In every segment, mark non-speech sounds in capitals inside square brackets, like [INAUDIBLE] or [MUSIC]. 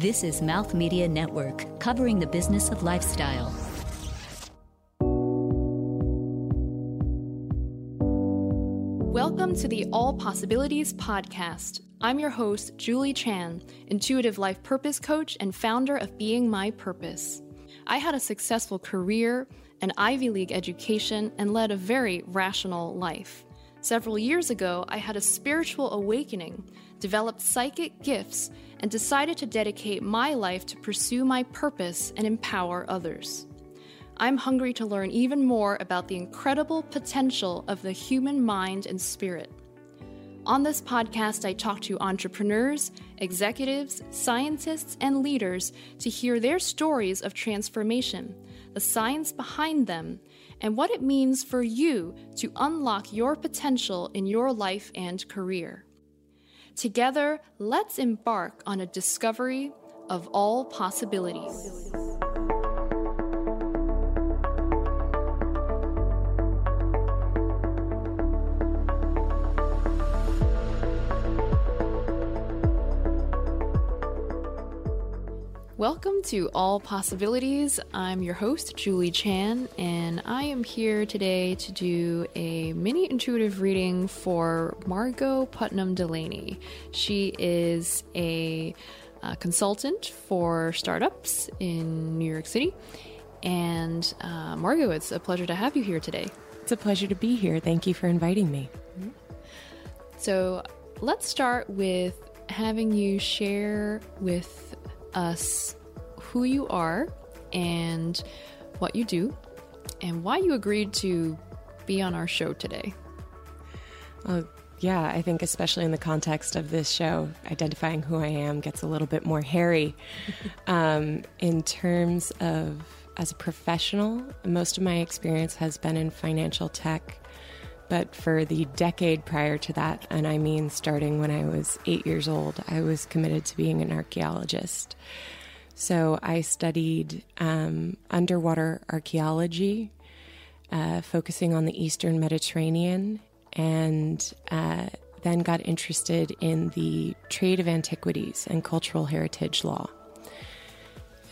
This is Mouth Media Network, covering the business of lifestyle. Welcome to the All Possibilities Podcast. I'm your host, Julie Chan, intuitive life purpose coach and founder of Being My Purpose. I had a successful career, an Ivy League education, and led a very rational life. Several years ago, I had a spiritual awakening, developed psychic gifts, and decided to dedicate my life to pursue my purpose and empower others. I'm hungry to learn even more about the incredible potential of the human mind and spirit. On this podcast, I talk to entrepreneurs, executives, scientists, and leaders to hear their stories of transformation, the science behind them, and what it means for you to unlock your potential in your life and career. Together, let's embark on a discovery of all possibilities. Welcome to All Possibilities. I'm your host, Julie Chan, and I am here today to do a mini intuitive reading for Margot Putnam Delaney. She is a, a consultant for startups in New York City. And uh, Margot, it's a pleasure to have you here today. It's a pleasure to be here. Thank you for inviting me. So let's start with having you share with us who you are and what you do and why you agreed to be on our show today. Well, yeah, I think especially in the context of this show, identifying who I am gets a little bit more hairy. [LAUGHS] um, in terms of as a professional, most of my experience has been in financial tech. But for the decade prior to that, and I mean starting when I was eight years old, I was committed to being an archaeologist. So I studied um, underwater archaeology, uh, focusing on the Eastern Mediterranean, and uh, then got interested in the trade of antiquities and cultural heritage law.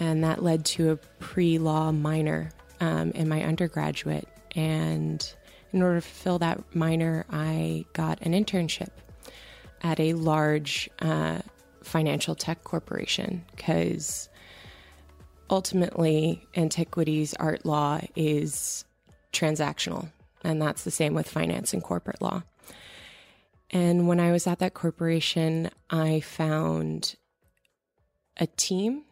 And that led to a pre law minor um, in my undergraduate. And in order to fulfill that minor, I got an internship at a large uh, financial tech corporation because ultimately, antiquities art law is transactional, and that's the same with finance and corporate law. And when I was at that corporation, I found a team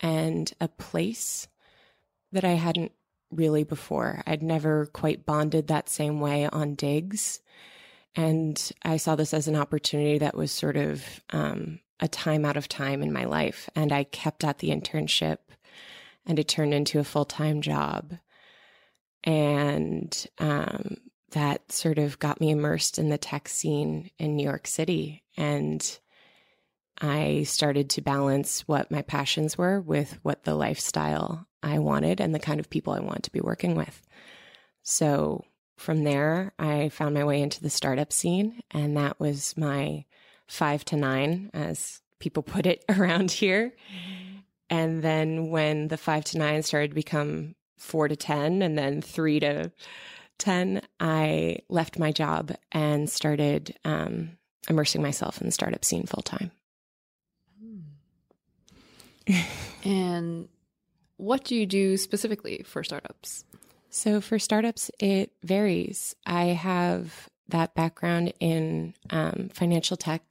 and a place that I hadn't really before. I'd never quite bonded that same way on digs. And I saw this as an opportunity that was sort of um, a time out of time in my life. And I kept at the internship and it turned into a full time job. And um, that sort of got me immersed in the tech scene in New York City. And I started to balance what my passions were with what the lifestyle I wanted and the kind of people I wanted to be working with. So from there, I found my way into the startup scene, and that was my five to nine, as people [LAUGHS] put it [LAUGHS] around here. And then when the five to nine started to become four to 10 and then three to 10, I left my job and started um, immersing myself in the startup scene full time. [LAUGHS] and what do you do specifically for startups? So, for startups, it varies. I have that background in um, financial tech,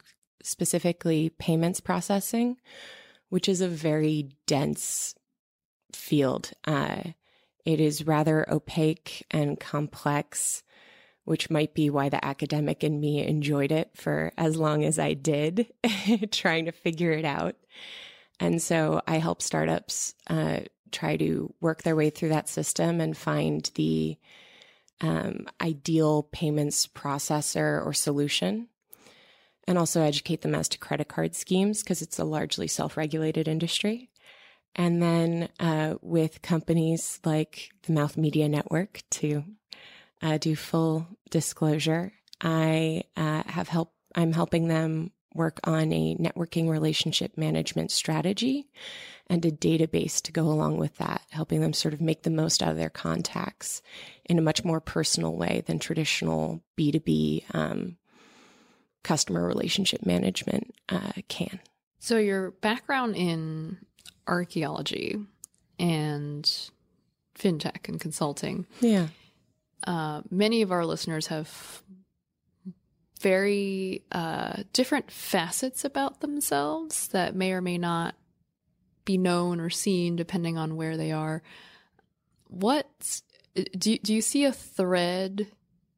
specifically payments processing, which is a very dense field. Uh, it is rather opaque and complex, which might be why the academic in me enjoyed it for as long as I did, [LAUGHS] trying to figure it out. And so I help startups uh, try to work their way through that system and find the um, ideal payments processor or solution. And also educate them as to credit card schemes because it's a largely self regulated industry. And then uh, with companies like the Mouth Media Network to uh, do full disclosure, I uh, have help. I'm helping them work on a networking relationship management strategy and a database to go along with that, helping them sort of make the most out of their contacts in a much more personal way than traditional B2B um, customer relationship management uh, can. So, your background in archaeology and fintech and consulting. Yeah. Uh, many of our listeners have very uh, different facets about themselves that may or may not be known or seen depending on where they are. What do do you see a thread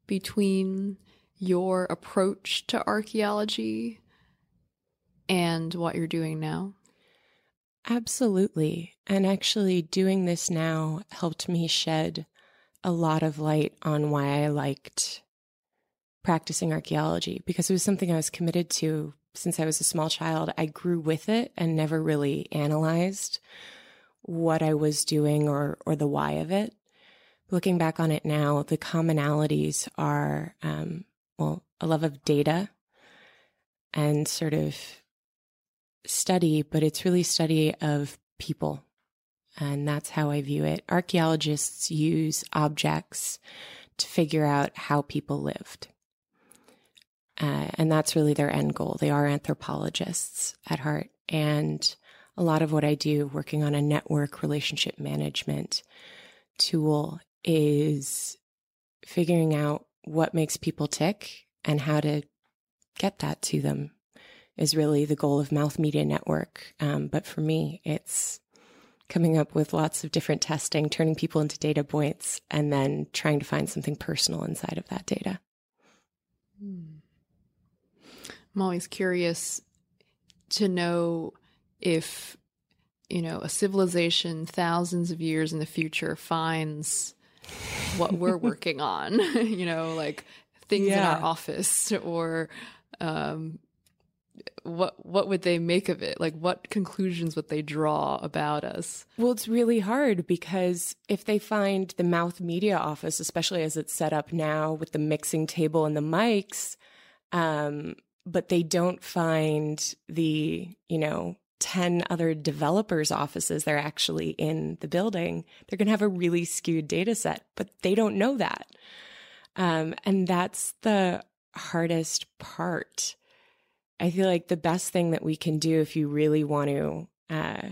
between your approach to archaeology and what you're doing now? Absolutely. And actually, doing this now helped me shed a lot of light on why I liked practicing archaeology because it was something I was committed to since I was a small child. I grew with it and never really analyzed what I was doing or, or the why of it. Looking back on it now, the commonalities are, um, well, a love of data and sort of study, but it's really study of people. And that's how I view it. Archaeologists use objects to figure out how people lived. Uh, and that's really their end goal. They are anthropologists at heart. And a lot of what I do working on a network relationship management tool is figuring out what makes people tick and how to get that to them is really the goal of Mouth Media Network. Um, but for me, it's coming up with lots of different testing, turning people into data points, and then trying to find something personal inside of that data. I'm always curious to know if, you know, a civilization thousands of years in the future finds what we're [LAUGHS] working on, [LAUGHS] you know, like things yeah. in our office or um, what what would they make of it? Like what conclusions would they draw about us? Well, it's really hard because if they find the mouth media office, especially as it's set up now with the mixing table and the mics, um, but they don't find the, you know, 10 other developers' offices they're actually in the building, they're going to have a really skewed data set, but they don't know that. Um, and that's the hardest part I feel like the best thing that we can do if you really want to uh,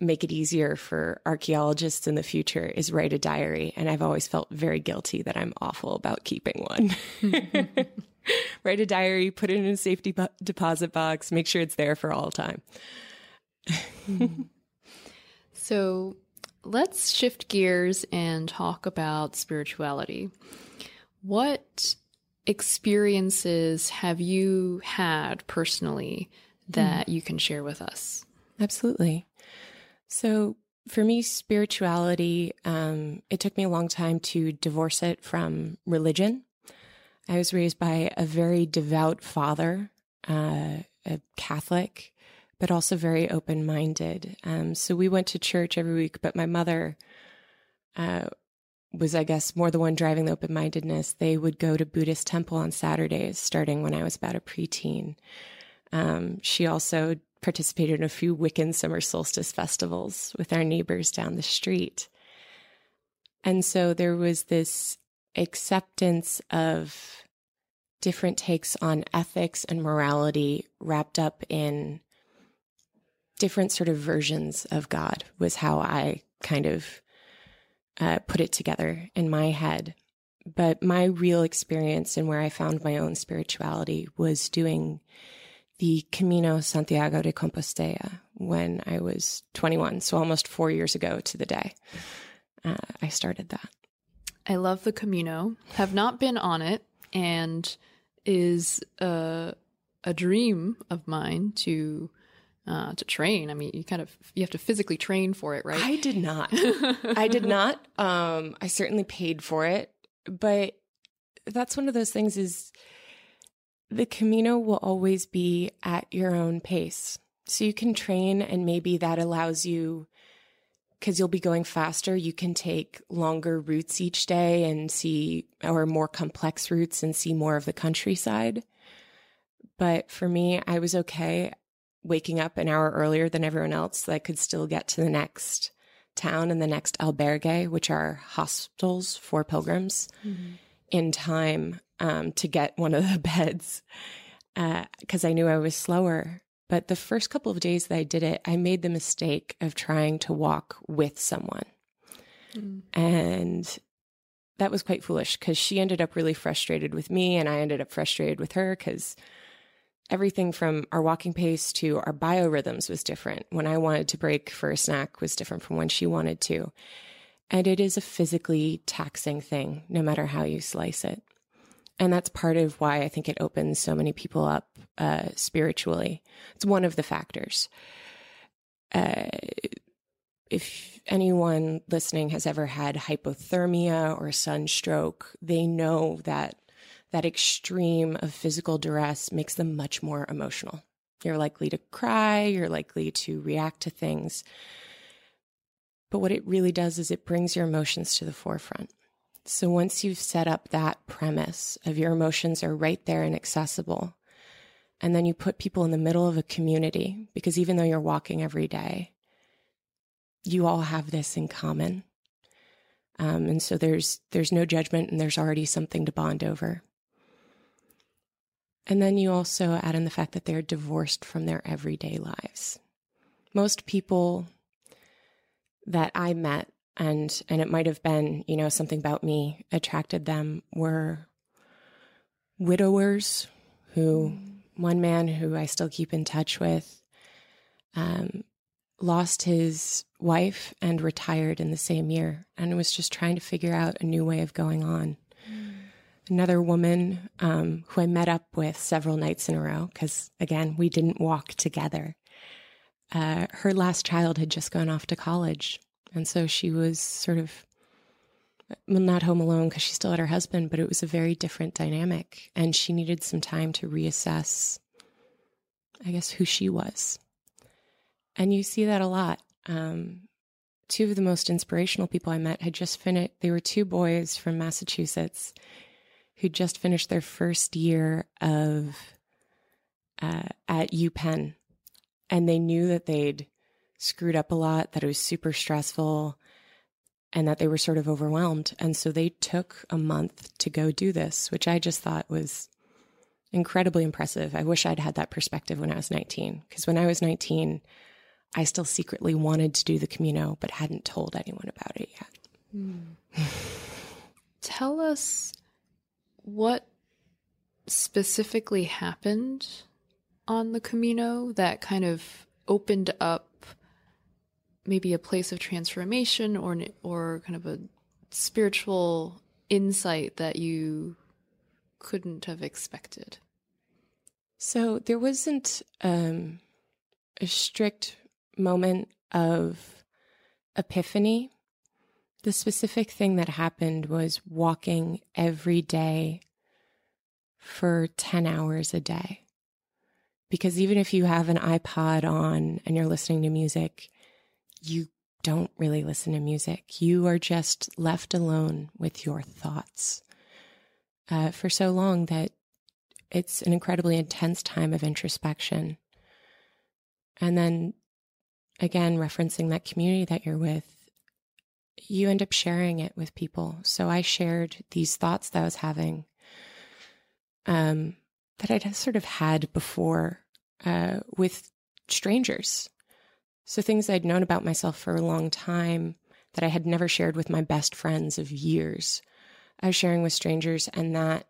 make it easier for archaeologists in the future is write a diary. And I've always felt very guilty that I'm awful about keeping one. [LAUGHS] [LAUGHS] [LAUGHS] write a diary, put it in a safety bu- deposit box, make sure it's there for all time. [LAUGHS] so let's shift gears and talk about spirituality. What experiences have you had personally that mm. you can share with us? Absolutely. So, for me, spirituality, um, it took me a long time to divorce it from religion. I was raised by a very devout father, uh, a Catholic, but also very open minded. Um, so we went to church every week, but my mother uh, was, I guess, more the one driving the open mindedness. They would go to Buddhist temple on Saturdays, starting when I was about a preteen. Um, she also participated in a few Wiccan summer solstice festivals with our neighbors down the street. And so there was this acceptance of different takes on ethics and morality wrapped up in different sort of versions of God, was how I kind of uh, put it together in my head. But my real experience and where I found my own spirituality was doing the Camino Santiago de Compostela when I was 21. So almost four years ago to the day, uh, I started that. I love the Camino, have not been on it, and is a, a dream of mine to uh, to train. I mean, you kind of you have to physically train for it, right? I did not. [LAUGHS] I did not. Um, I certainly paid for it, but that's one of those things. Is the Camino will always be at your own pace, so you can train, and maybe that allows you because you'll be going faster. You can take longer routes each day and see, or more complex routes and see more of the countryside. But for me, I was okay waking up an hour earlier than everyone else so I could still get to the next town and the next albergue, which are hostels for pilgrims, mm-hmm. in time um, to get one of the [LAUGHS] beds because uh, I knew I was slower. But the first couple of days that I did it, I made the mistake of trying to walk with someone. Mm. And that was quite foolish because she ended up really frustrated with me and I ended up frustrated with her because everything from our walking pace to our biorhythms was different. When I wanted to break for a snack was different from when she wanted to. And it is a physically taxing thing, no matter how you slice it. And that's part of why I think it opens so many people up uh, spiritually. It's one of the factors. Uh, if anyone listening has ever had hypothermia or sunstroke, they know that that extreme of physical duress makes them much more emotional. You're likely to cry, you're likely to react to things. But what it really does is it brings your emotions to the forefront. So once you've set up that premise of your emotions are right there and accessible, and then you put people in the middle of a community, because even though you're walking every day, you all have this in common. Um, and so there's there's no judgment and there's already something to bond over. And then you also add in the fact that they're divorced from their everyday lives. Most people that I met, and and it might have been, you know, something about me attracted them were widowers who one man who I still keep in touch with um, lost his wife and retired in the same year and was just trying to figure out a new way of going on another woman um, who I met up with several nights in a row because, again, we didn't walk together. Uh, her last child had just gone off to college. And so she was sort of, not home alone because she still had her husband, but it was a very different dynamic. And she needed some time to reassess, I guess, who she was. And you see that a lot. Um, two of the most inspirational people I met had just finished, they were two boys from Massachusetts who just finished their first year of uh, at UPenn, and they knew that they'd screwed up a lot, that it was super stressful, and that they were sort of overwhelmed. And so they took a month to go do this, which I just thought was incredibly impressive. I wish I'd had that perspective when I was 19, because when I was 19, I still secretly wanted to do the Camino, but hadn't told anyone about it yet. Mm. Tell us what specifically happened on the Camino that kind of opened up maybe a place of transformation or or kind of a spiritual insight that you couldn't have expected? So there wasn't um, a strict moment of epiphany the specific thing that happened was walking every day for 10 hours a day. Because even if you have an iPod on and you're listening to music, you don't really listen to music. You are just left alone with your thoughts uh, for so long that it's an incredibly intense time of introspection. And then again, referencing that community that you're with, you end up sharing it with people. So I shared these thoughts that I was having um, that I'd sort of had before uh, with strangers. So things I'd known about myself for a long time that I had never shared with my best friends of years. I was sharing with strangers, and that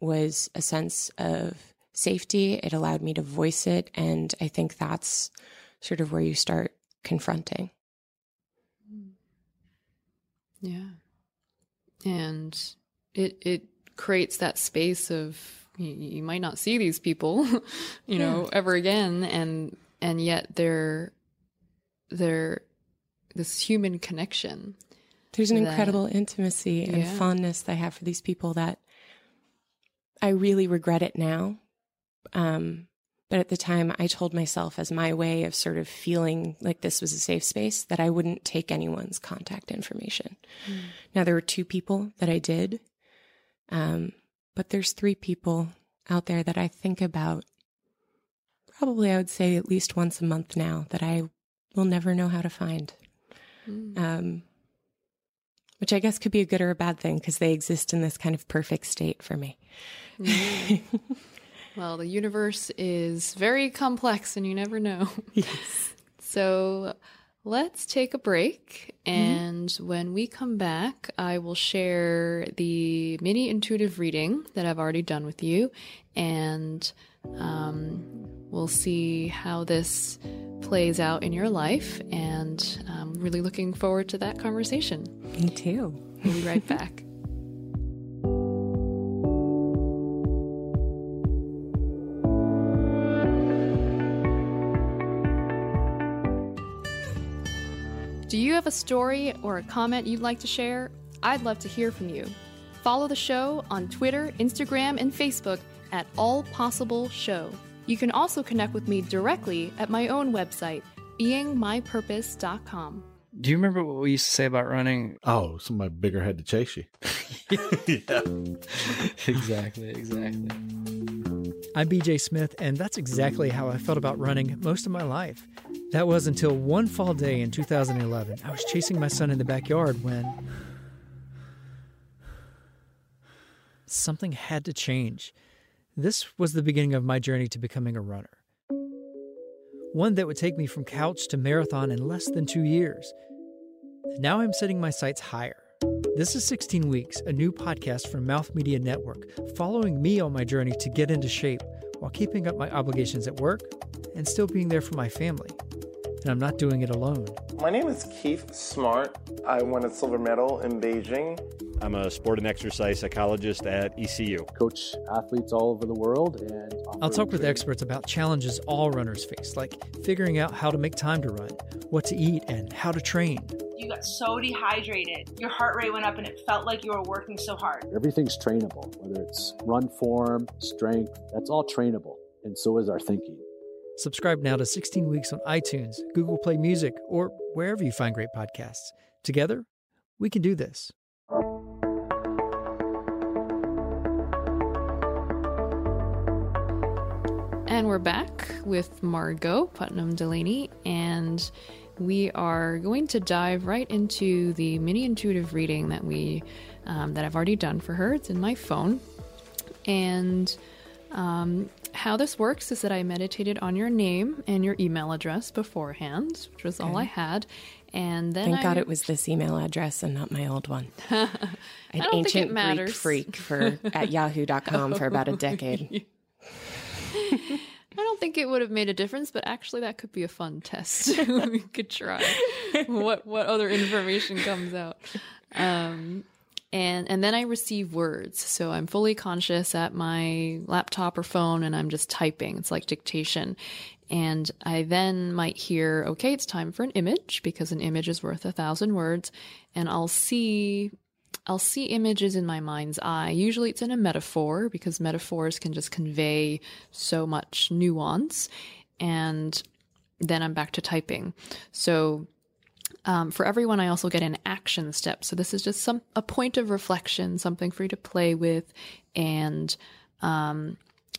was a sense of safety. It allowed me to voice it. And I think that's sort of where you start confronting. Yeah. And it it creates that space of you, you might not see these people, [LAUGHS] you know, yeah. ever again and and yet they're they're this human connection. There's an that, incredible intimacy and yeah. fondness that I have for these people that I really regret it now. Um, but at the time, I told myself, as my way of sort of feeling like this was a safe space, that I wouldn't take anyone's contact information. Mm. Now, there were two people that I did, um, but there's three people out there that I think about probably, I would say, at least once a month now that I will never know how to find. Mm. Um, which I guess could be a good or a bad thing because they exist in this kind of perfect state for me. Mm. well, the universe is very complex and you never know. [LAUGHS] Yes. So let's take a break. Mm-hmm. And mm-hmm. when we come back, I will share the mini intuitive reading that I've already done with you. And um, we'll see how this plays out in your life. And I'm really looking forward to that conversation. Me too. We'll be right back. [LAUGHS] Do you have a story or a comment you'd like to share? I'd love to hear from you. Follow the show on Twitter, Instagram, and Facebook at All Possible Show. You can also connect with me directly at my own website, beingmypurpose.com. Do you remember what we used to say about running? Oh, somebody bigger had to chase you. [LAUGHS] yeah. exactly, exactly. I'm BJ Smith, and that's exactly how I felt about running most of my life. That was until one fall day in 2011. I was chasing my son in the backyard when something had to change. This was the beginning of my journey to becoming a runner. One that would take me from couch to marathon in less than two years. Now I'm setting my sights higher. This is 16 Weeks, a new podcast from Mouth Media Network, following me on my journey to get into shape while keeping up my obligations at work and still being there for my family and I'm not doing it alone. My name is Keith Smart. I won a silver medal in Beijing. I'm a sport and exercise psychologist at ECU. Coach athletes all over the world and I'll talk with experts about challenges all runners face, like figuring out how to make time to run, what to eat, and how to train. You got so dehydrated, your heart rate went up and it felt like you were working so hard. Everything's trainable, whether it's run form, strength, that's all trainable, and so is our thinking. Subscribe now to 16 Weeks on iTunes, Google Play Music, or wherever you find great podcasts. Together, we can do this. We're back with Margot Putnam Delaney, and we are going to dive right into the mini intuitive reading that we um, that I've already done for her. It's in my phone, and um, how this works is that I meditated on your name and your email address beforehand, which was okay. all I had. And then thank I... God it was this email address and not my old one. [LAUGHS] An ancient Greek freak for [LAUGHS] at yahoo.com for about a [LAUGHS] decade. I don't think it would have made a difference, but actually that could be a fun test. [LAUGHS] we could try what what other information comes out. Um, and and then I receive words. So I'm fully conscious at my laptop or phone and I'm just typing. It's like dictation. And I then might hear, okay, it's time for an image because an image is worth a thousand words. And I'll see I'll see images in my mind's eye. Usually it's in a metaphor because metaphors can just convey so much nuance. And then I'm back to typing. So um, for everyone, I also get an action step. So this is just some a point of reflection, something for you to play with, and um,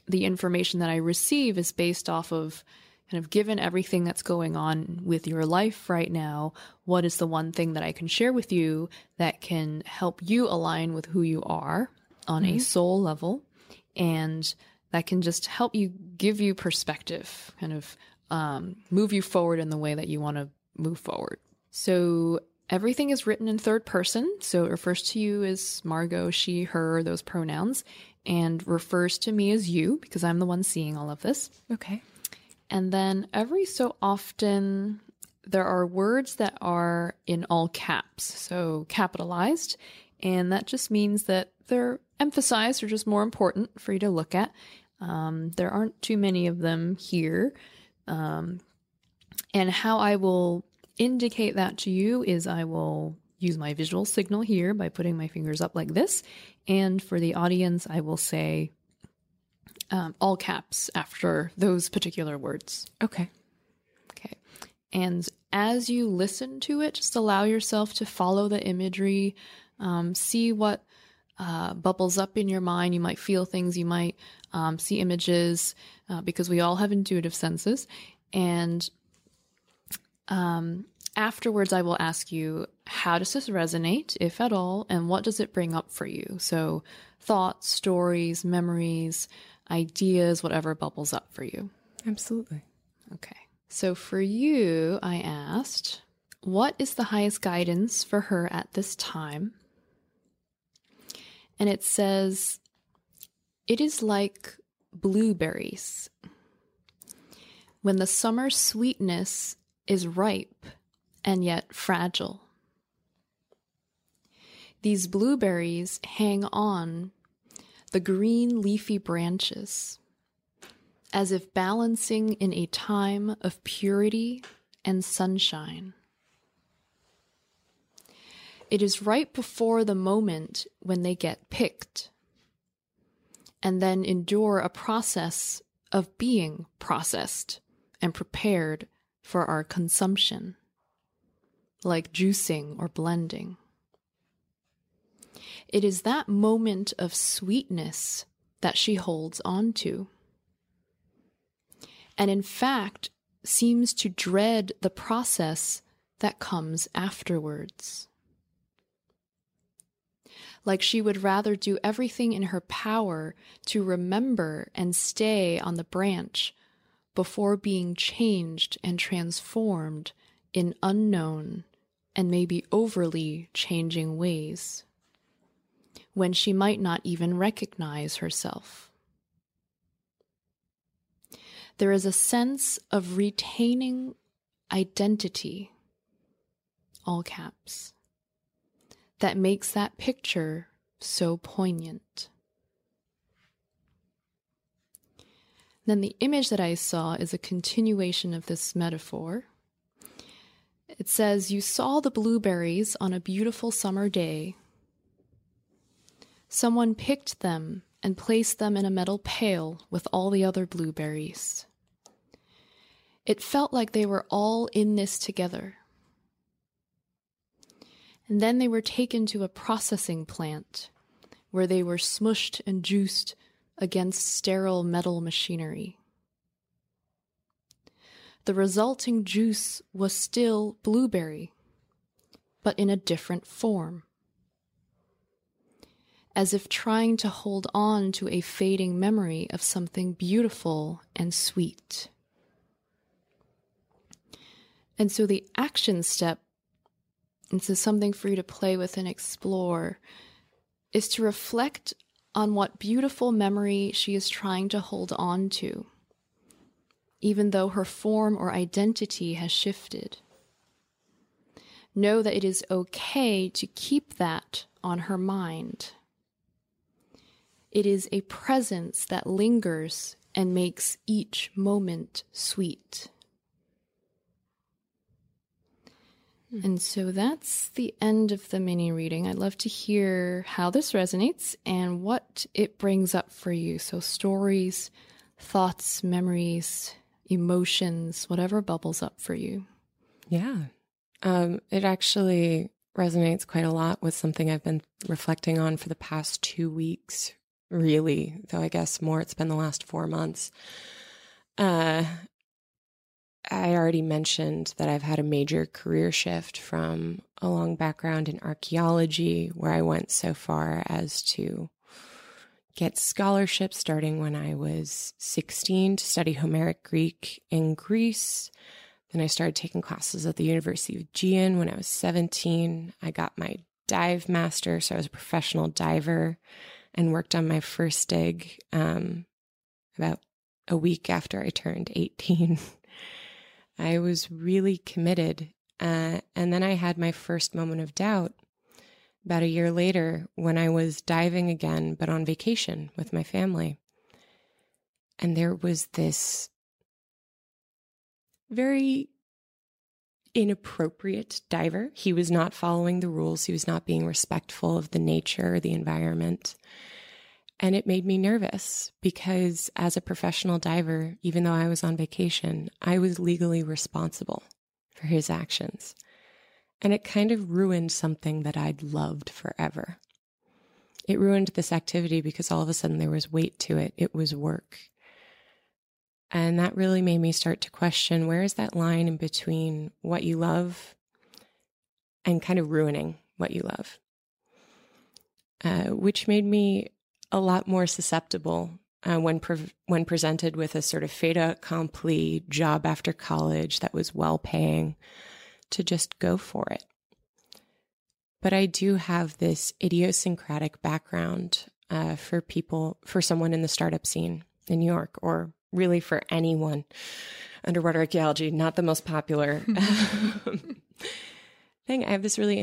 the information that I receive is based off of kind of given everything that's going on with your life right now. What is the one thing that I can share with you that can help you align with who you are on mm-hmm. a soul level, and that can just help you give you perspective, kind of um, move you forward in the way that you want to move forward. So everything is written in third person. So it refers to you as Margot, she, her, those pronouns, and refers to me as you because I'm the one seeing all of this. Okay. And then every so often, there are words that are in all caps, so capitalized. And that just means that they're emphasized or just more important for you to look at. Um, there aren't too many of them here. Um, and how I will indicate that to you is I will use my visual signal here by putting my fingers up like this. And for the audience, I will say um, all caps after those particular words. Okay. Okay. And as you listen to it, just allow yourself to follow the imagery, um, see what uh, bubbles up in your mind. You might feel things, you might um, see images, uh, because we all have intuitive senses. And um, afterwards, I will ask you, how does this resonate, if at all, and what does it bring up for you? So, thoughts, stories, memories, ideas, whatever bubbles up for you. Absolutely. Okay. So, for you, I asked, what is the highest guidance for her at this time? And it says, it is like blueberries. When the summer sweetness is ripe and yet fragile. These blueberries hang on the green leafy branches as if balancing in a time of purity and sunshine. It is right before the moment when they get picked and then endure a process of being processed and prepared for our consumption, like juicing or blending. It is that moment of sweetness that she holds on to. And in fact, seems to dread the process that comes afterwards. Like she would rather do everything in her power to remember and stay on the branch before being changed and transformed in unknown and maybe overly changing ways, when she might not even recognize herself. There is a sense of retaining identity, all caps, that makes that picture so poignant. Then the image that I saw is a continuation of this metaphor. It says, You saw the blueberries on a beautiful summer day. Someone picked them and placed them in a metal pail with all the other blueberries. It felt like they were all in this together. And then they were taken to a processing plant where they were smushed and juiced against sterile metal machinery. The resulting juice was still blueberry, but in a different form. As if trying to hold on to a fading memory of something beautiful and sweet. And so the action step, and so something for you to play with and explore, is to reflect on what beautiful memory she is trying to hold on to, even though her form or identity has shifted. Know that it is okay to keep that on her mind. It is a presence that lingers and makes each moment sweet. And so that's the end of the mini reading. I'd love to hear how this resonates and what it brings up for you. So, stories, thoughts, memories, emotions, whatever bubbles up for you. Yeah. Um, it actually resonates quite a lot with something I've been reflecting on for the past two weeks, really, though I guess more it's been the last four months. Uh, I already mentioned that I've had a major career shift from a long background in archaeology, where I went so far as to get scholarships starting when I was 16 to study Homeric Greek in Greece. Then I started taking classes at the University of Aegean when I was 17. I got my dive master, so I was a professional diver and worked on my first dig um, about a week after I turned 18. [LAUGHS] I was really committed. Uh, and then I had my first moment of doubt about a year later when I was diving again, but on vacation with my family. And there was this very inappropriate diver. He was not following the rules, he was not being respectful of the nature, the environment. And it made me nervous because as a professional diver, even though I was on vacation, I was legally responsible for his actions. And it kind of ruined something that I'd loved forever. it ruined this activity because all of a sudden there was weight to it. It was work. And that really made me start to question where is that line in between what you love and kind of ruining what you love? Uh, which made me a lot more susceptible uh, when pre- when presented with a sort of fait accompli job after college that was well paying to just go for it. But I do have this idiosyncratic background uh, for people, for someone in the startup scene in New York, or really for anyone. Underwater archaeology, not the most popular [LAUGHS] thing. I have this really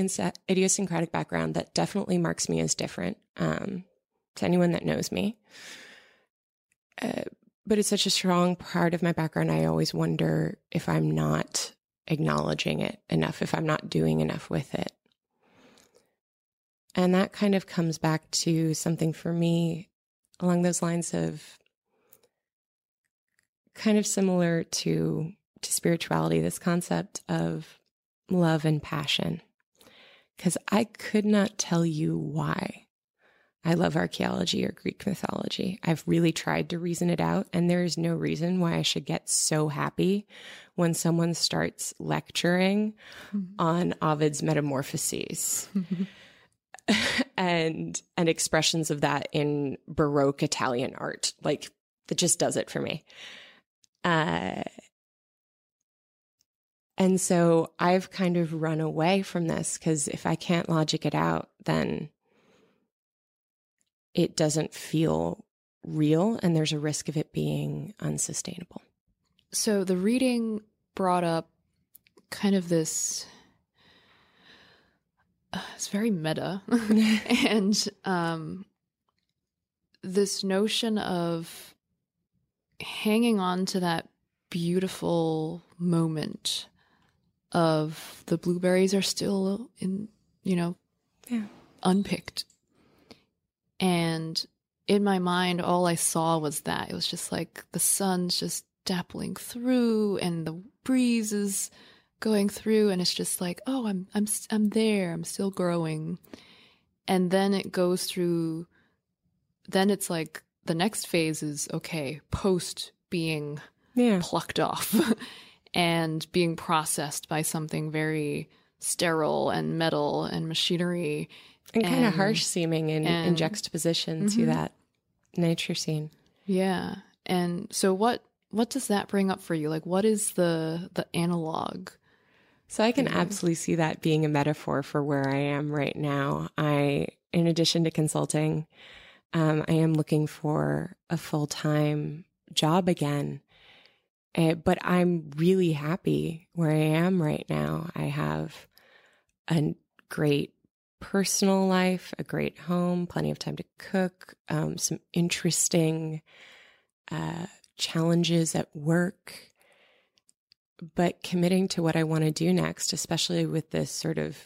idiosyncratic background that definitely marks me as different um, to anyone that knows me. Uh, but it's such a strong part of my background. I always wonder if I'm not acknowledging it enough, if I'm not doing enough with it. And that kind of comes back to something for me along those lines of kind of similar to to spirituality this concept of love and passion because I could not tell you why I love archaeology or Greek mythology. I've really tried to reason it out, and there is no reason why I should get so happy when someone starts lecturing mm-hmm. on Ovid's Metamorphoses. [LAUGHS] and and expressions of that in baroque Italian art. Like that just does it for me. Uh, and so I've kind of run away from this because if I can't logic it out, then it doesn't feel real and there's a risk of it being unsustainable. So the reading brought up kind of this uh, it's very meta [LAUGHS] [LAUGHS] and um this notion of hanging on to that beautiful moment of the blueberries are still in, you know, yeah. unpicked. And in my mind, all I saw was that. It was just like the sun's just dappling through and the breeze is going through and it's just like, oh, I'm I'm I'm there. I'm still growing. And then it goes through then it's like the next phase is okay, post being yeah. plucked off [LAUGHS] and being processed by something very sterile and metal and machinery. And, and kind of harsh seeming in, and, in juxtaposition mm-hmm. to that nature scene. Yeah. And so what what does that bring up for you? Like what is the the analog? So I can absolutely see that being a metaphor for where I am right now. I in addition to consulting, um, I am looking for a full time job again. Uh, but I'm really happy where I am right now. I have a great personal life, a great home, plenty of time to cook, um, some interesting uh, challenges at work. But committing to what I want to do next, especially with this sort of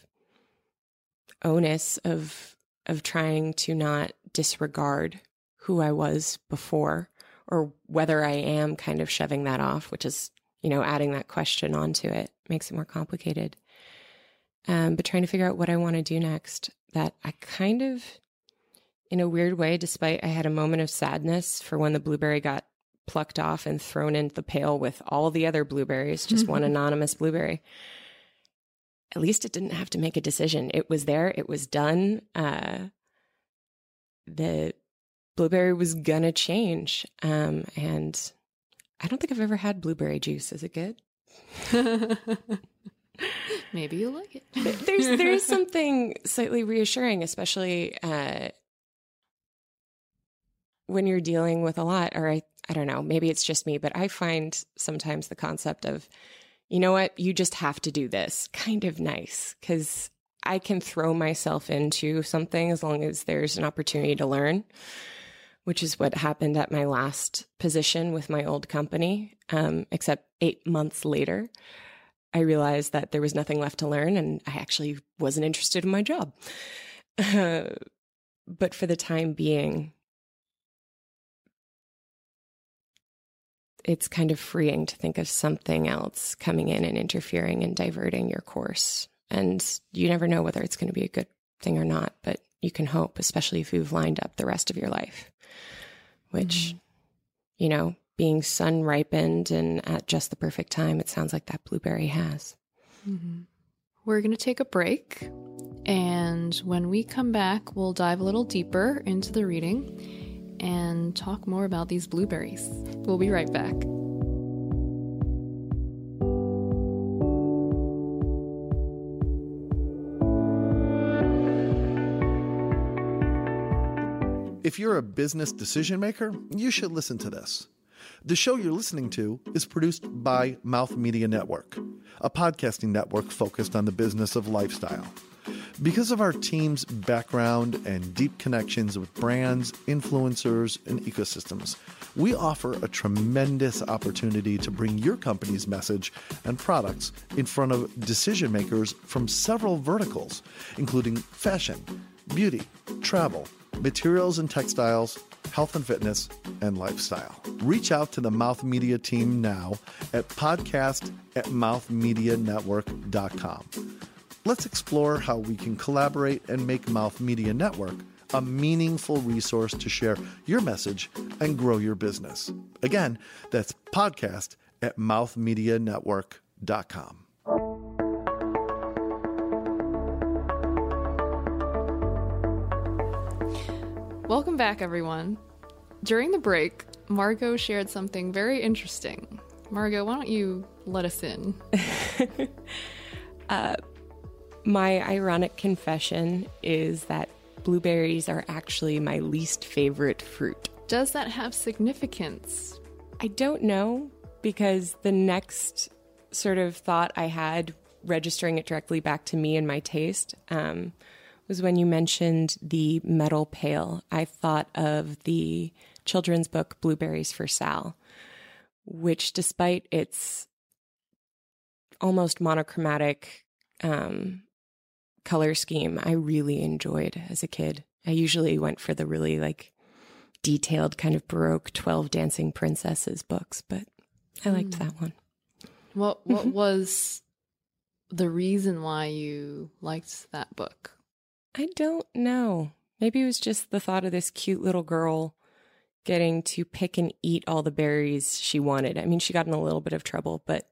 onus of of trying to not disregard who I was before or whether I am kind of shoving that off, which is, you know, adding that question onto it makes it more complicated. Um, but trying to figure out what I want to do next, that I kind of, in a weird way, despite I had a moment of sadness for when the blueberry got plucked off and thrown into the pail with all the other blueberries, just one [LAUGHS] anonymous blueberry. At least it didn't have to make a decision. It was there, it was done. Uh, the blueberry was gonna change. Um, and I don't think I've ever had blueberry juice. Is it good? [LAUGHS] Maybe you'll like it. there's there's [LAUGHS] something slightly reassuring, especially uh, when you're dealing with a lot. Or I I don't know. Maybe it's just me, but I find sometimes the concept of, you know what, you just have to do this, kind of nice because I can throw myself into something as long as there's an opportunity to learn, which is what happened at my last position with my old company. Um, except eight months later, I realized that there was nothing left to learn and I actually wasn't interested in my job. Uh, [LAUGHS] but for the time being, it's kind of freeing to think of something else coming in and interfering and diverting your course and you never know whether it's going to be a good thing or not, but you can hope, especially if you've lined up the rest of your life, which, mm-hmm. you know, being sun ripened and at just the perfect time, it sounds like that blueberry has. Mm-hmm. We're going to take a break. And when we come back, we'll dive a little deeper into the reading and talk more about these blueberries. We'll be right back. If you're a business decision maker, you should listen to this. The show you're listening to is produced by Mouth Media Network, a podcasting network focused on the business of lifestyle. Because of our team's background and deep connections with brands, influencers, and ecosystems, we offer a tremendous opportunity to bring your company's message and products in front of decision makers from several verticals, including fashion, beauty, travel, materials and textiles, health and fitness, and lifestyle. Reach out to the Mouth Media team now at podcast at mouthmedianetwork.com. Let's explore how we can collaborate and make Mouth Media Network a meaningful resource to share your message and grow your business. Again, that's podcast at mouthmedianetwork.com. back, everyone. During the break, Margot shared something very interesting. Margot, why don't you let us in? [LAUGHS] uh, my ironic confession is that blueberries are actually my least favorite fruit. Does that have significance? I don't know because the next sort of thought I had registering it directly back to me and my taste um, was when you mentioned the metal pail. I thought of the children's book Blueberries for Sal, which, despite its almost monochromatic um, color scheme, I really enjoyed as a kid. I usually went for the really like detailed kind of baroque 12 dancing princesses books, but I liked mm. that one. What what was the reason why you liked that book? I don't know. Maybe it was just the thought of this cute little girl getting to pick and eat all the berries she wanted. I mean, she got in a little bit of trouble, but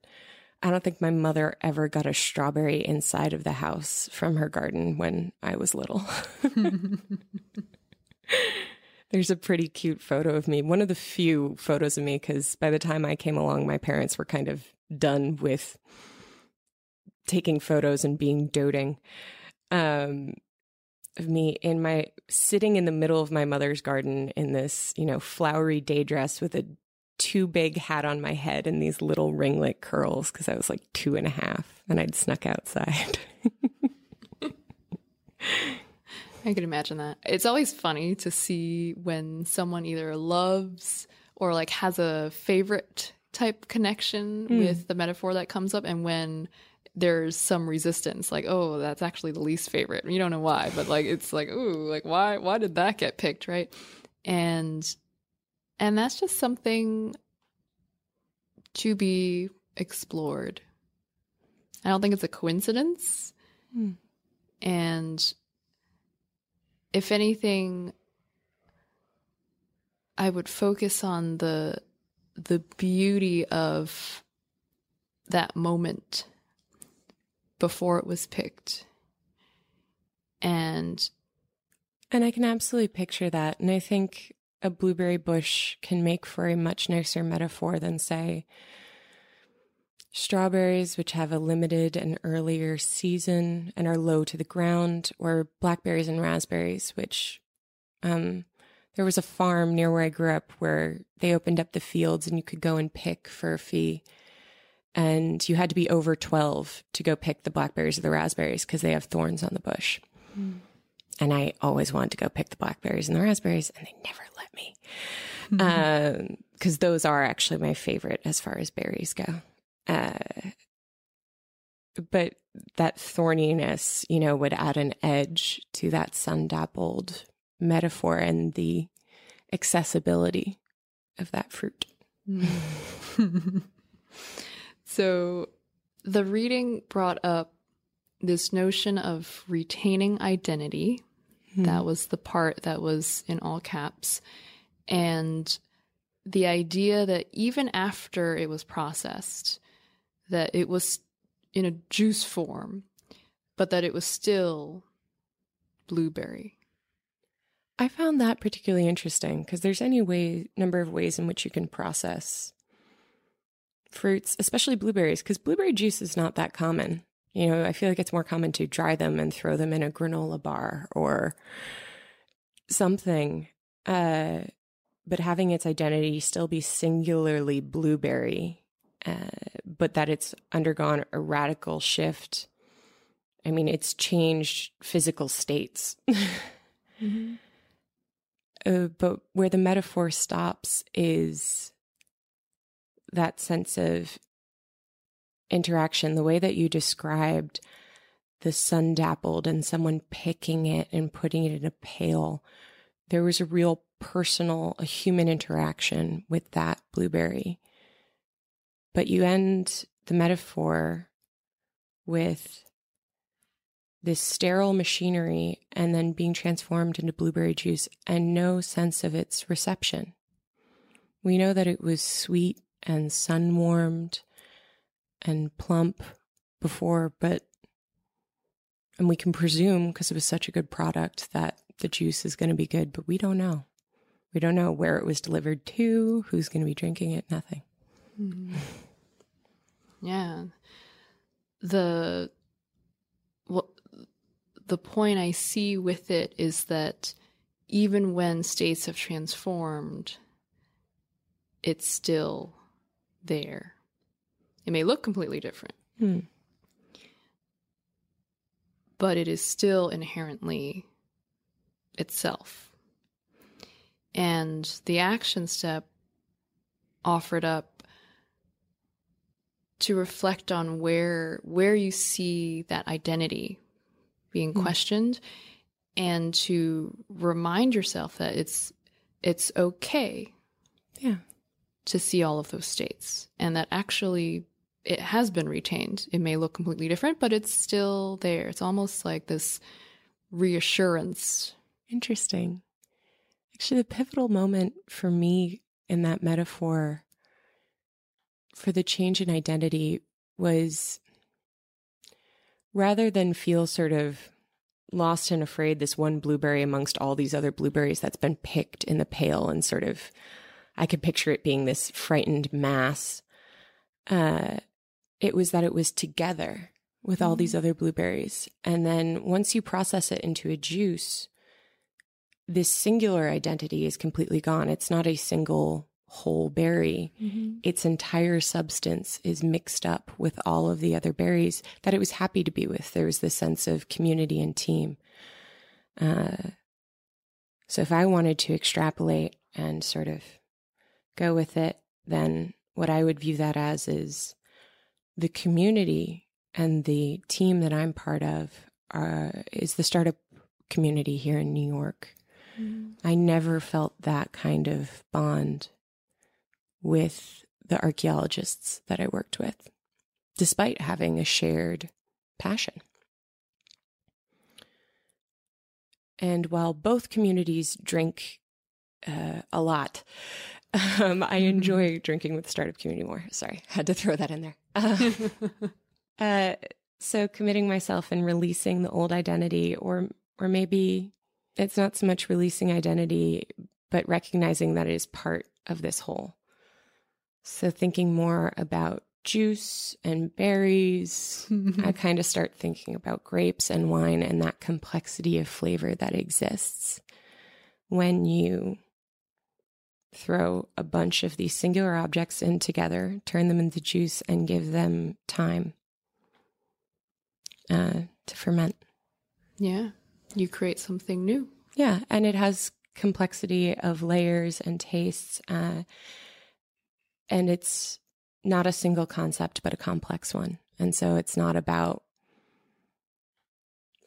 I don't think my mother ever got a strawberry inside of the house from her garden when I was little. [LAUGHS] [LAUGHS] There's a pretty cute photo of me, one of the few photos of me, because by the time I came along, my parents were kind of done with taking photos and being doting. Um, of me in my sitting in the middle of my mother's garden in this, you know, flowery day dress with a too big hat on my head and these little ringlet curls because I was like two and a half and I'd snuck outside. [LAUGHS] I could imagine that. It's always funny to see when someone either loves or like has a favorite type connection mm. with the metaphor that comes up and when there's some resistance like oh that's actually the least favorite. You don't know why but like it's like ooh like why why did that get picked right? And and that's just something to be explored. I don't think it's a coincidence. Mm. and if anything i would focus on the the beauty of that moment before it was picked. And and I can absolutely picture that. And I think a blueberry bush can make for a much nicer metaphor than say strawberries which have a limited and earlier season and are low to the ground or blackberries and raspberries which um there was a farm near where I grew up where they opened up the fields and you could go and pick for a fee and you had to be over 12 to go pick the blackberries or the raspberries because they have thorns on the bush. Mm. And I always wanted to go pick the blackberries and the raspberries, and they never let me. Because um, those are actually my favorite as far as berries go. Uh, but that thorniness, you know, would add an edge to that sun dappled metaphor and the accessibility of that fruit. Mm. [LAUGHS] So the reading brought up this notion of retaining identity hmm. That was the part that was in all caps. And the idea that even after it was processed, that it was in a juice form, but that it was still blueberry. I found that particularly interesting because there's any way number of ways in which you can process fruits, especially blueberries, because blueberry juice is not that common. You know, I feel like it's more common to dry them and throw them in a granola bar or something. Uh, but having its identity still be singularly blueberry, uh, but that it's undergone a radical shift. I mean, it's changed physical states. mm-hmm. uh, but where the metaphor stops is that sense of interaction, the way that you described the sun dappled and someone picking it and putting it in a pail, there was a real personal, a human interaction with that blueberry. But you end the metaphor with this sterile machinery and then being transformed into blueberry juice and no sense of its reception. We know that it was sweet and sun warmed and plump before, but and we can presume because it was such a good product that the juice is going to be good, but we don't know. We don't know where it was delivered to, who's going to be drinking it, nothing. Mm-hmm. [LAUGHS] Yeah. The what the point I see with it is that even when states have transformed, it's still there. It may look completely different, hmm. but it is still inherently itself. And the action step offered up to reflect on where where you see that identity being hmm. questioned and to remind yourself that it's it's okay yeah to see all of those states and that actually it has been retained. It may look completely different, but it's still there. It's almost like this reassurance. Interesting. Actually, the pivotal moment for me in that metaphor for the change in identity was rather than feel sort of lost and afraid, this one blueberry amongst all these other blueberries that's been picked in the pail and sort of I could picture it being this frightened mass. Uh, it was that it was together with all these mm. other blueberries. And then once you process it into a juice, this singular identity is completely gone. It's not a single whole berry. Mm-hmm. Its entire substance is mixed up with all of the other berries that it was happy to be with. There was this sense of community and team. Uh, so if I wanted to extrapolate and sort of go with it, then what I would view that as is the community and the team that I'm part of are, is the startup community here in New York. Mm. I never felt that kind of bond with the archaeologists that I worked with, despite having a shared passion. And while both communities drink uh, a lot, um, I mm-hmm. enjoy drinking with the startup community more. Sorry, [LAUGHS] had to throw that in there. [LAUGHS] Uh, uh, so committing myself and releasing the old identity, or or maybe it's not so much releasing identity, but recognizing that it is part of this whole. So thinking more about juice and berries, [LAUGHS] I kind of start thinking about grapes and wine and that complexity of flavor that exists when you throw a bunch of these singular objects in together, turn them into juice, and give them time uh, to ferment. Yeah, you create something new. Yeah, and it has complexity of layers and tastes, uh, and it's not a single concept, but a complex one. And so it's not about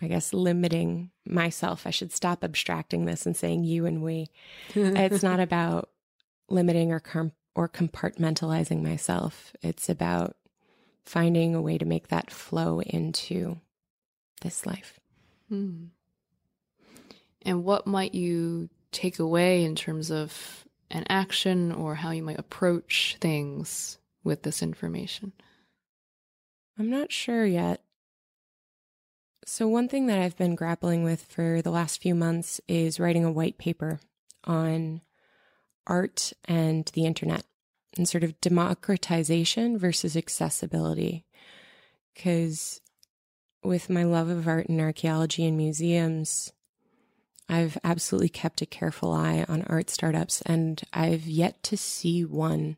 I guess, limiting myself. I should stop abstracting this and saying you and we. [LAUGHS] it's not about limiting or com- or compartmentalizing myself. It's about finding a way to make that flow into this life. Hmm. And what might you take away in terms of an action or how you might approach things with this information? I'm not sure yet. So, one thing that I've been grappling with for the last few months is writing a white paper on art and the internet and sort of democratization versus accessibility. Because with my love of art and archaeology and museums, I've absolutely kept a careful eye on art startups, and I've yet to see one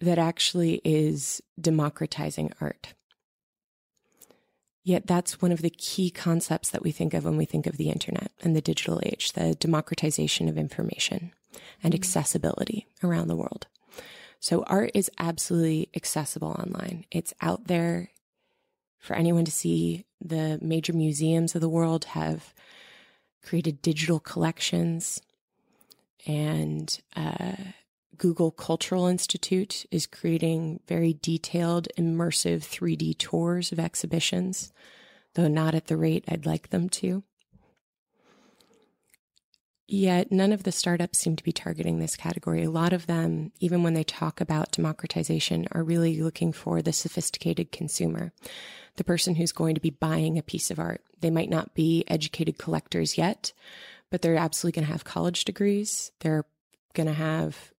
that actually is democratizing art. Yet that's one of the key concepts that we think of when we think of the internet and the digital age, the democratization of information and accessibility around the world. So art is absolutely accessible online. It's out there for anyone to see. The major museums of the world have created digital collections and uh, Google Cultural Institute is creating very detailed, immersive 3D tours of exhibitions, though not at the rate I'd like them to. Yet none of the startups seem to be targeting this category. A lot of them, even when they talk about democratization, are really looking for the sophisticated consumer, the person who's going to be buying a piece of art. They might not be educated collectors yet, but they're absolutely going to have college degrees. They're going to have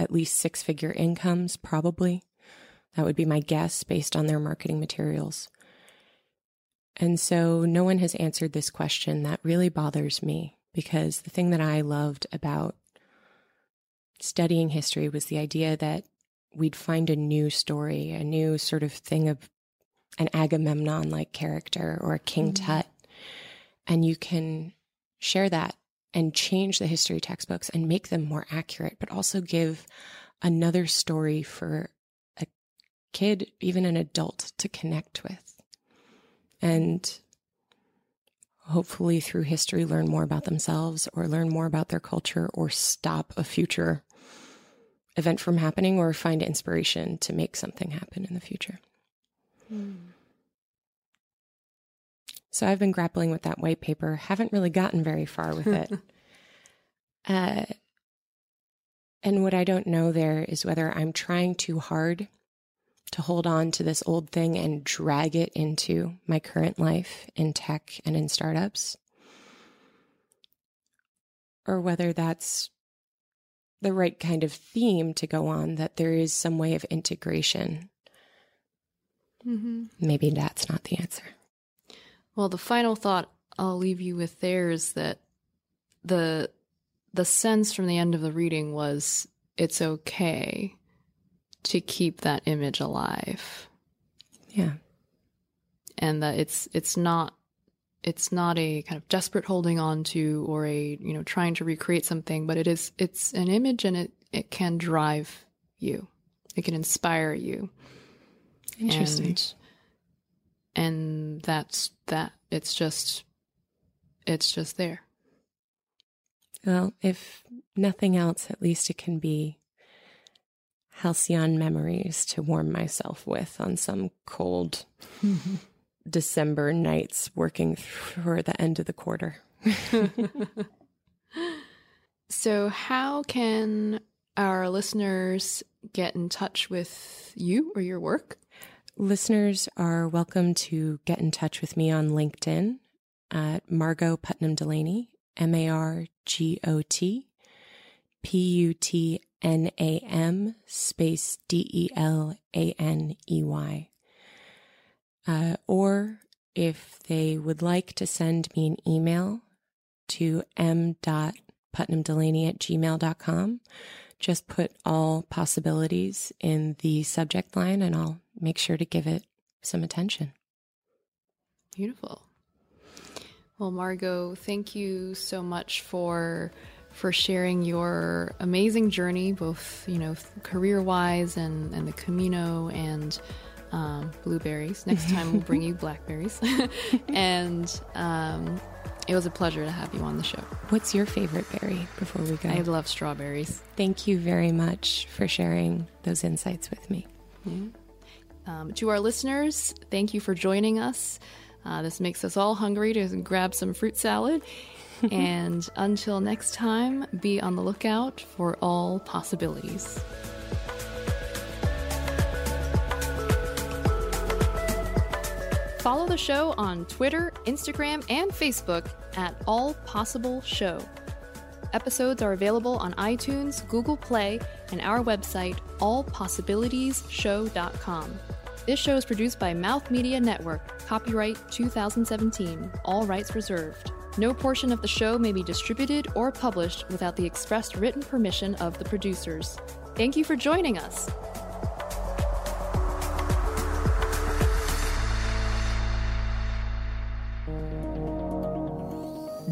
at least six figure incomes, probably. That would be my guess based on their marketing materials. And so no one has answered this question. That really bothers me because the thing that I loved about studying history was the idea that we'd find a new story, a new sort of thing of an Agamemnon like character or a King mm-hmm. Tut. And you can share that and change the history textbooks and make them more accurate, but also give another story for a kid, even an adult, to connect with. And hopefully, through history, learn more about themselves or learn more about their culture or stop a future event from happening or find inspiration to make something happen in the future. Mm. So I've been grappling with that white paper, haven't really gotten very far with it. [LAUGHS] uh, and what I don't know there is whether I'm trying too hard to hold on to this old thing and drag it into my current life in tech and in startups, or whether that's the right kind of theme to go on, that there is some way of integration. Mm-hmm. Maybe that's not the answer. Well, the final thought I'll leave you with there is that the the sense from the end of the reading was it's okay to keep that image alive. Yeah. And that it's it's not it's not a kind of desperate holding on to or a, you know, trying to recreate something, but it is it's an image and it it can drive you. It can inspire you. Interesting. And and that's that. It's just, it's just there. Well, if nothing else, at least it can be halcyon memories to warm myself with on some cold [LAUGHS] December nights working for the end of the quarter. [LAUGHS] so, how can our listeners get in touch with you or your work? Listeners are welcome to get in touch with me on LinkedIn at Margot Putnam Delaney, M A R G O T P U T N A M space D E L A N E Y. Uh, or if they would like to send me an email to m.putnamdelaney at gmail.com, just put all possibilities in the subject line and I'll make sure to give it some attention. Beautiful. Well, Margot, thank you so much for for sharing your amazing journey, both you know career wise and and the Camino and um, blueberries. Next [LAUGHS] time we'll bring you blackberries, [LAUGHS] and um, it was a pleasure to have you on the show. What's your favorite berry before we go? I love strawberries. Thank you very much for sharing those insights with me. Mm-hmm. Um, to our listeners, thank you for joining us. Uh, this makes us all hungry to grab some fruit salad. [LAUGHS] and until next time, be on the lookout for all possibilities. Follow the show on Twitter, Instagram, and Facebook at All Possible Show. Episodes are available on iTunes, Google Play, and our website, allpossibilitiesshow.com. This show is produced by Mouth Media Network, copyright 2017, all rights reserved. No portion of the show may be distributed or published without the expressed written permission of the producers. Thank you for joining us.